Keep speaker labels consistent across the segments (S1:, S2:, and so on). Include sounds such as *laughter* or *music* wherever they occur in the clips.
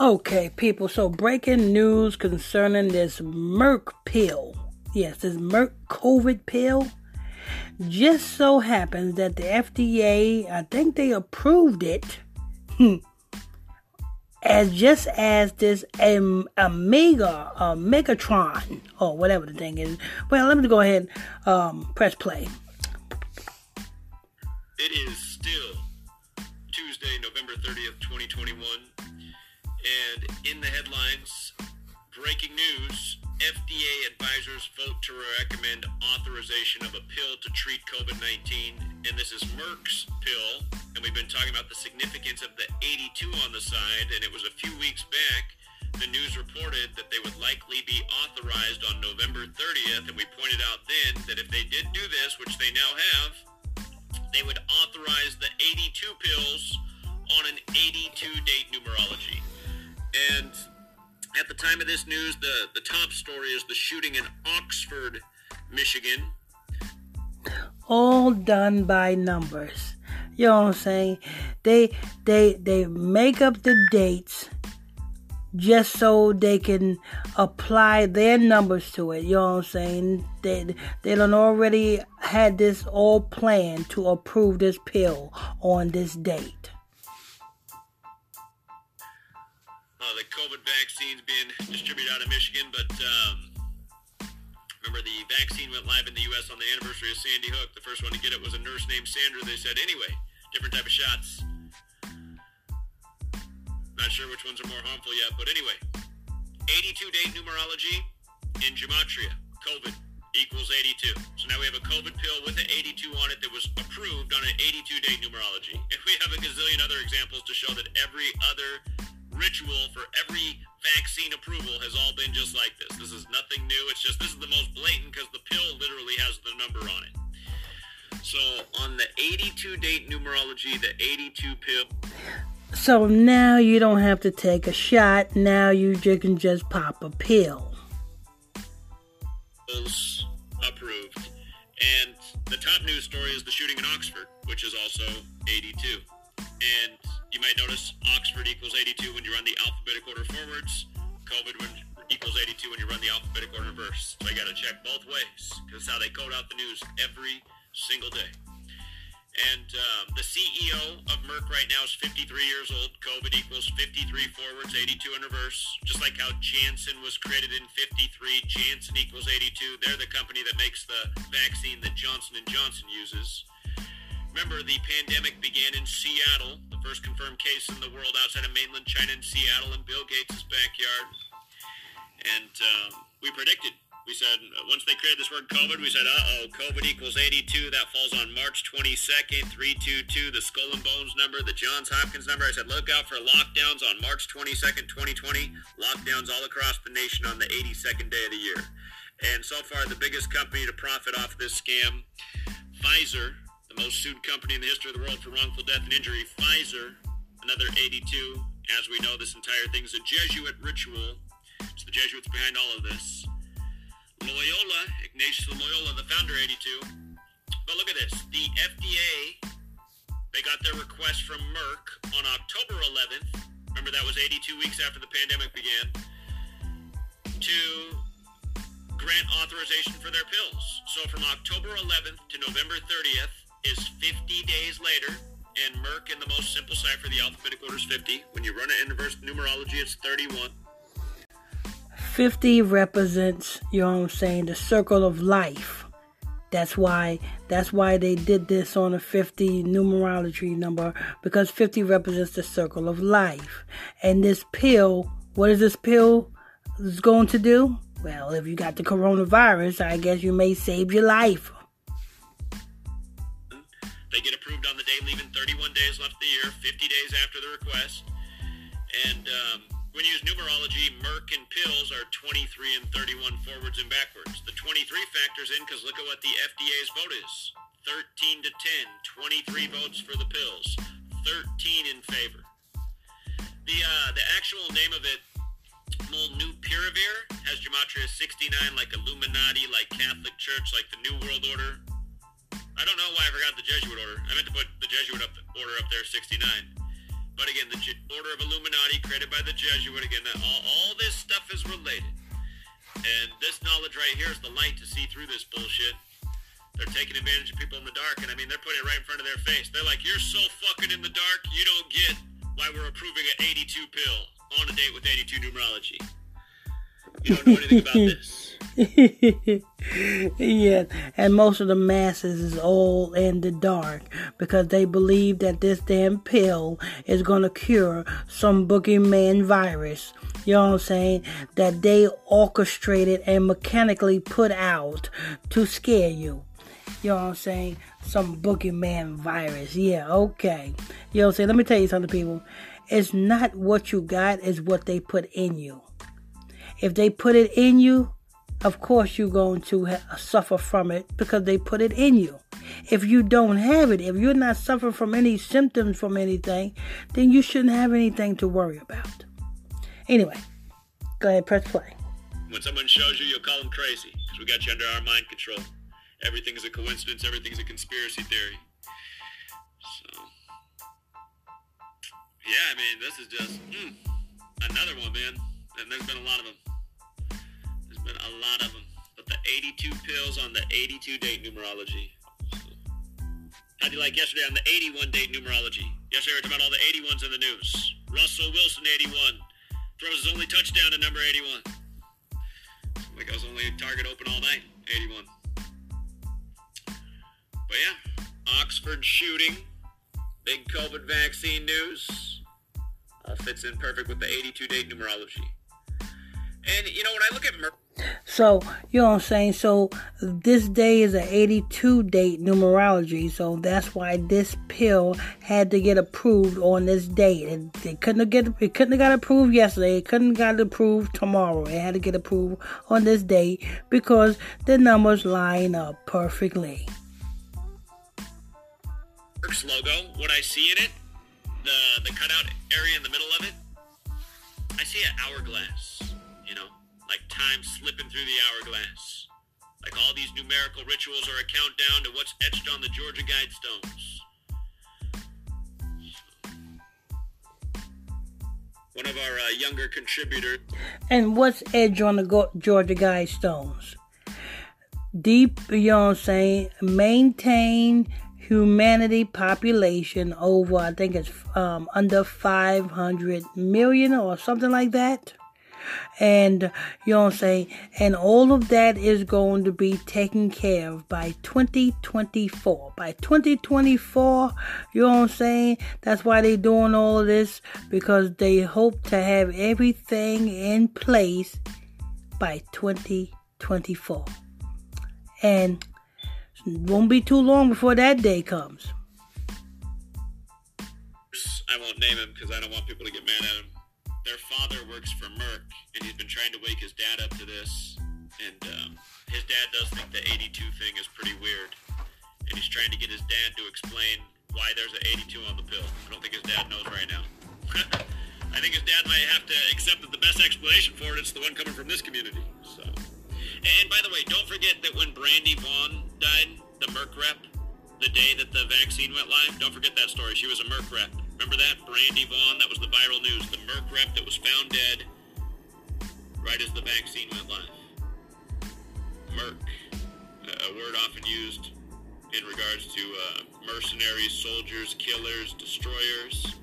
S1: Okay, people, so breaking news concerning this Merck pill. Yes, this Merck COVID pill. Just so happens that the FDA, I think they approved it. Hmm, as just as this um, Omega, uh, Megatron, or whatever the thing is. Well, let me go ahead um, press play.
S2: It is still Tuesday, November 30th, 2021. And in the headlines, breaking news FDA advisors vote to recommend authorization of a pill to treat COVID 19. And this is Merck's pill. And we've been talking about the significance of the 82 on the side. And it was a few weeks back, the news reported that they would likely be authorized on November 30th. And we pointed out then that if they did do this, which they now have, they would authorize the 82 pills on an 82 date numerology. And at the time of this news, the, the top story is the shooting in Oxford, Michigan.
S1: All done by numbers. You know what I'm saying? They they they make up the dates just so they can apply their numbers to it. You know what I'm saying? They they done already had this all planned to approve this pill on this date.
S2: The COVID vaccines being distributed out of Michigan, but um, remember the vaccine went live in the U.S. on the anniversary of Sandy Hook. The first one to get it was a nurse named Sandra. They said, anyway, different type of shots. Not sure which ones are more harmful yet, but anyway, 82 date numerology in gematria, COVID equals 82. So now we have a COVID pill with an 82 on it that was approved on an 82 date numerology. And we have a gazillion other examples to show that every other ritual for every vaccine approval has all been just like this. This is nothing new. It's just this is the most blatant because the pill literally has the number on it. So on the 82 date numerology, the 82 pill.
S1: So now you don't have to take a shot. Now you can just pop a pill.
S2: Approved. And the top news story is the shooting in Oxford, which is also 82. And you might notice Oxford equals 82 when you run the alphabetical order forwards. COVID equals 82 when you run the alphabetical order reverse. So I got to check both ways because how they code out the news every single day. And um, the CEO of Merck right now is 53 years old. COVID equals 53 forwards, 82 in reverse. Just like how Janssen was created in 53, Janssen equals 82. They're the company that makes the vaccine that Johnson & Johnson uses. Remember, the pandemic began in Seattle, the first confirmed case in the world outside of mainland China in Seattle in Bill Gates' backyard. And um, we predicted, we said, uh, once they created this word COVID, we said, uh-oh, COVID equals 82. That falls on March 22nd, 322, the skull and bones number, the Johns Hopkins number. I said, look out for lockdowns on March 22nd, 2020. Lockdowns all across the nation on the 82nd day of the year. And so far, the biggest company to profit off this scam, Pfizer, the most sued company in the history of the world for wrongful death and injury, Pfizer, another 82. As we know, this entire thing is a Jesuit ritual. It's the Jesuits behind all of this. Loyola, Ignatius Loyola, the founder, 82. But look at this. The FDA, they got their request from Merck on October 11th. Remember, that was 82 weeks after the pandemic began. To grant authorization for their pills. So from October 11th to November 30th, is 50 days later, and Merck in the most simple cipher, the alphabetic order is 50. When you run it in reverse numerology, it's 31.
S1: 50 represents, you know what I'm saying, the circle of life. That's why that's why they did this on a 50 numerology number because 50 represents the circle of life. And this pill, what is this pill is going to do? Well, if you got the coronavirus, I guess you may save your life.
S2: 31 days left of the year, 50 days after the request. And um, when you use numerology, Merck and pills are 23 and 31 forwards and backwards. The 23 factors in because look at what the FDA's vote is. 13 to 10, 23 votes for the pills, 13 in favor. The uh, the actual name of it, Molnupiravir, has gematria 69, like Illuminati, like Catholic Church, like the New World Order. I don't know why I forgot the Jesuit order. I meant to put the Jesuit up order up there, 69. But again, the Order of Illuminati created by the Jesuit. Again, that all, all this stuff is related. And this knowledge right here is the light to see through this bullshit. They're taking advantage of people in the dark, and I mean, they're putting it right in front of their face. They're like, you're so fucking in the dark, you don't get why we're approving an 82 pill on a date with 82 numerology. About this. *laughs*
S1: yes, and most of the masses is all in the dark because they believe that this damn pill is gonna cure some boogeyman virus. You know what I'm saying? That they orchestrated and mechanically put out to scare you. You know what I'm saying? Some boogeyman virus. Yeah, okay. You know what I'm saying? Let me tell you something, people. It's not what you got, it's what they put in you. If they put it in you, of course you're going to ha- suffer from it because they put it in you. If you don't have it, if you're not suffering from any symptoms from anything, then you shouldn't have anything to worry about. Anyway, go ahead, press play.
S2: When someone shows you, you'll call them crazy because we got you under our mind control. Everything's a coincidence, everything's a conspiracy theory. So, yeah, I mean, this is just mm, another one, man. And there's been a lot of them 82 pills on the 82 date numerology. How do you like yesterday on the 81 date numerology? Yesterday we talking about all the 81s in the news. Russell Wilson, 81. Throws his only touchdown to number 81. Like I was only target open all night, 81. But yeah, Oxford shooting, big COVID vaccine news. All fits in perfect with the 82 date numerology. And you know, when I look at Mer-
S1: so, you know what I'm saying? So, this day is an 82 date numerology. So, that's why this pill had to get approved on this date. It, it couldn't get it couldn't have got approved yesterday. It couldn't got approved tomorrow. It had to get approved on this date because the numbers line up perfectly.
S2: logo, what I see in it, the the cutout area in the middle of it, I see an hourglass, you know like time slipping through the hourglass. Like all these numerical rituals are a countdown to what's etched on the Georgia Guidestones. One of our uh, younger contributors.
S1: And what's edge on the Go- Georgia Guidestones? Deep, you know what I'm saying? Maintain humanity population over, I think it's um, under 500 million or something like that and you know what I'm saying? And all of that is going to be taken care of by 2024. By 2024, you know what I'm saying? That's why they're doing all of this because they hope to have everything in place by 2024. And it won't be too long before that day comes.
S2: I won't name him because I don't want people to get mad at him their father works for Merck, and he's been trying to wake his dad up to this. And um, his dad does think the 82 thing is pretty weird, and he's trying to get his dad to explain why there's an 82 on the pill. I don't think his dad knows right now. *laughs* I think his dad might have to accept that the best explanation for it is the one coming from this community. So, and by the way, don't forget that when Brandy Vaughn died, the Merck rep, the day that the vaccine went live, don't forget that story. She was a Merck rep. Remember that? Brandy Vaughn, that was the viral news. Rep that was found dead right as the vaccine went live. Merc, a word often used in regards to uh, mercenaries, soldiers, killers, destroyers.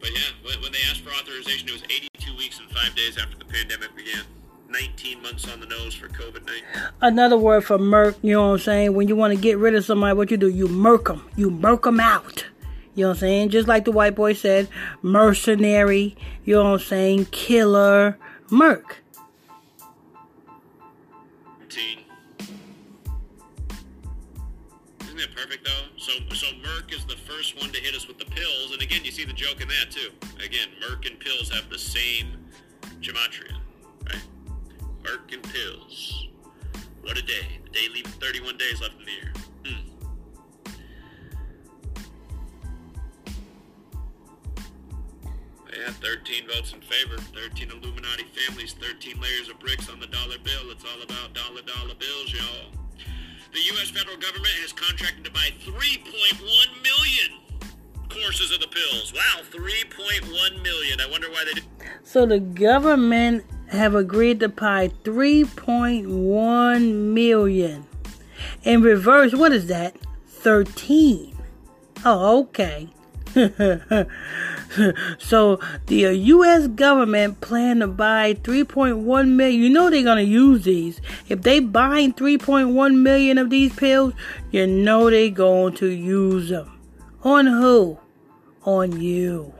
S2: But yeah, when, they asked for authorization, it was 82 weeks and five days after the pandemic began. 19 months on the nose for COVID 19.
S1: Another word for murk, you know what I'm saying? When you want to get rid of somebody, what you do? You murk them. You murk them out. You know what I'm saying? Just like the white boy said, mercenary, you know what I'm saying? Killer, murk.
S2: Isn't it perfect though? So, so Merck is the first one to hit us with the pills, and again, you see the joke in that too. Again, Merck and pills have the same gematria, right? Merck and pills. What a day. The day leaving 31 days left in the year. Yeah, 13 votes in favor, 13 Illuminati families, 13 layers of bricks on the dollar bill. It's all about dollar dollar bills, y'all. The U.S. federal government has contracted to buy 3.1 million courses of the pills. Wow, 3.1 million. I wonder why they did.
S1: So the government have agreed to buy 3.1 million. In reverse, what is that? 13. Oh, okay. *laughs* *laughs* so the uh, U.S. government plan to buy 3.1 million. You know they're gonna use these. If they buying 3.1 million of these pills, you know they're going to use them. On who? On you.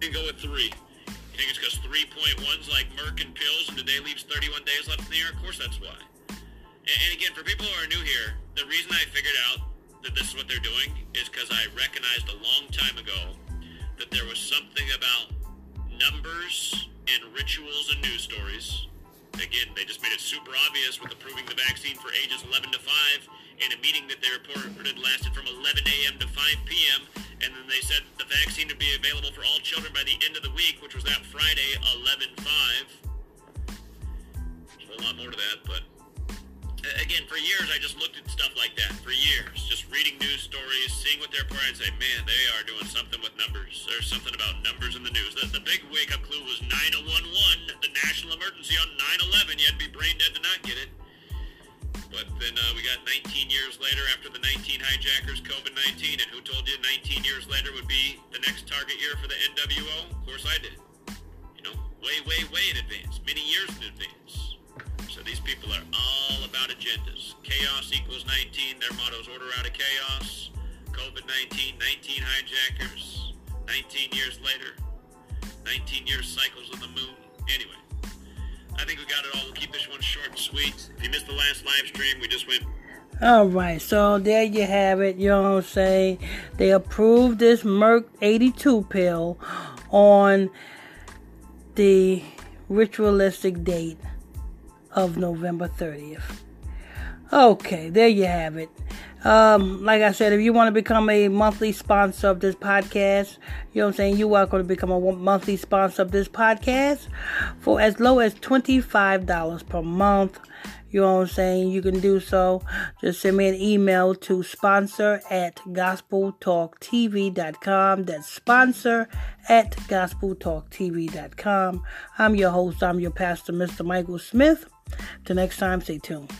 S2: You go with three. You think it's because 3.1's like Merck and pills, and today leaves 31 days left in the year? Of course, that's why. And again, for people who are new here, the reason I figured out that this is what they're doing is because I recognized a long time ago that there was something about numbers and rituals and news stories. Again, they just made it super obvious with approving the vaccine for ages 11 to 5 in a meeting that they reported lasted from 11 a.m. to 5 p.m. And then they said the vaccine would be available for all children by the end of the week, which was that Friday, 11 5. There's a lot more to that, but again, for years I just looked at stuff like that. For years, just reading news stories, seeing what they're and say, man, they are doing something with numbers. There's something about numbers in the news. The, the big wake-up clue was 9011, the national emergency on 9/11. You had to be brain dead to not get it. But then uh, we got 19 years later after the 19 hijackers, COVID-19, and who told you 19 years later would be the next target year for the NWO? Of course I did. You know, way, way, way in advance, many years in advance. So these people are all about agendas. Chaos equals 19. Their motto is order out of chaos. COVID-19, 19 hijackers, 19 years later, 19 year cycles of the moon. Anyway, I think we got it all. We'll keep this one short and sweet. If you missed the last live stream, we just went.
S1: All right, so there you have it. You know what I'm saying? They approved this Merck 82 pill on the ritualistic date of November 30th. Okay, there you have it. Um, like I said, if you want to become a monthly sponsor of this podcast, you know what I'm saying, you are going to become a monthly sponsor of this podcast for as low as $25 per month. You know what I'm saying? You can do so. Just send me an email to sponsor at gospeltalktv.com. That's sponsor at gospeltalktv.com. I'm your host, I'm your pastor, Mr. Michael Smith. Till next time, stay tuned.